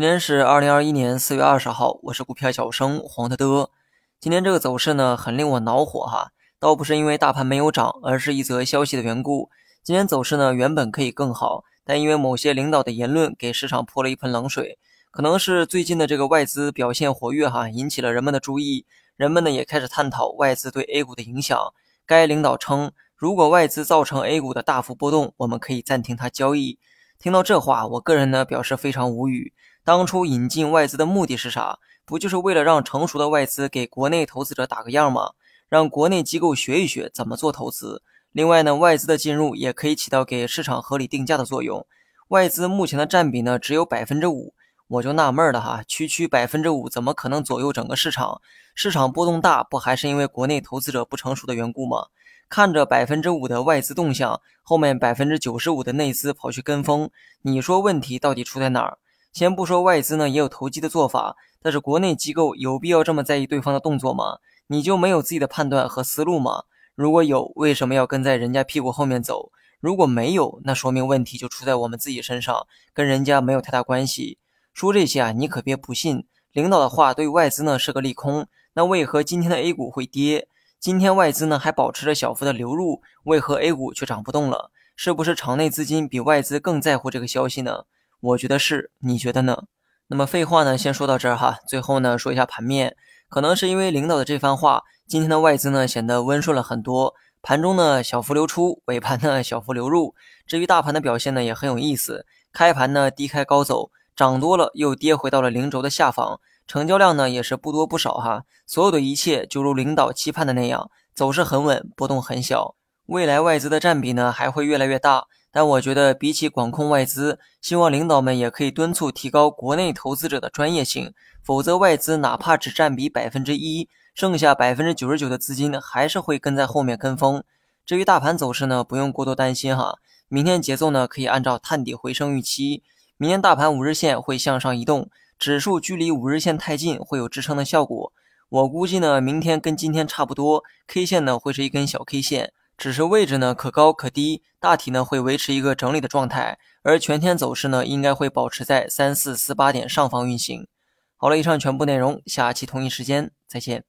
今天是二零二一年四月二十号，我是股票小生黄德德。今天这个走势呢，很令我恼火哈，倒不是因为大盘没有涨，而是一则消息的缘故。今天走势呢，原本可以更好，但因为某些领导的言论，给市场泼了一盆冷水。可能是最近的这个外资表现活跃哈，引起了人们的注意，人们呢也开始探讨外资对 A 股的影响。该领导称，如果外资造成 A 股的大幅波动，我们可以暂停它交易。听到这话，我个人呢表示非常无语。当初引进外资的目的是啥？不就是为了让成熟的外资给国内投资者打个样吗？让国内机构学一学怎么做投资。另外呢，外资的进入也可以起到给市场合理定价的作用。外资目前的占比呢只有百分之五，我就纳闷了哈，区区百分之五怎么可能左右整个市场？市场波动大，不还是因为国内投资者不成熟的缘故吗？看着百分之五的外资动向，后面百分之九十五的内资跑去跟风，你说问题到底出在哪儿？先不说外资呢也有投机的做法，但是国内机构有必要这么在意对方的动作吗？你就没有自己的判断和思路吗？如果有，为什么要跟在人家屁股后面走？如果没有，那说明问题就出在我们自己身上，跟人家没有太大关系。说这些啊，你可别不信。领导的话对外资呢是个利空，那为何今天的 A 股会跌？今天外资呢还保持着小幅的流入，为何 A 股却涨不动了？是不是场内资金比外资更在乎这个消息呢？我觉得是，你觉得呢？那么废话呢，先说到这儿哈。最后呢，说一下盘面，可能是因为领导的这番话，今天的外资呢显得温顺了很多，盘中呢小幅流出，尾盘呢小幅流入。至于大盘的表现呢，也很有意思，开盘呢低开高走，涨多了又跌回到了零轴的下方，成交量呢也是不多不少哈。所有的一切就如领导期盼的那样，走势很稳，波动很小，未来外资的占比呢还会越来越大。但我觉得，比起管控外资，希望领导们也可以敦促提高国内投资者的专业性。否则，外资哪怕只占比百分之一，剩下百分之九十九的资金还是会跟在后面跟风。至于大盘走势呢，不用过多担心哈。明天节奏呢，可以按照探底回升预期。明天大盘五日线会向上移动，指数距离五日线太近，会有支撑的效果。我估计呢，明天跟今天差不多，K 线呢会是一根小 K 线。只是位置呢可高可低，大体呢会维持一个整理的状态，而全天走势呢应该会保持在三四四八点上方运行。好了，以上全部内容，下期同一时间再见。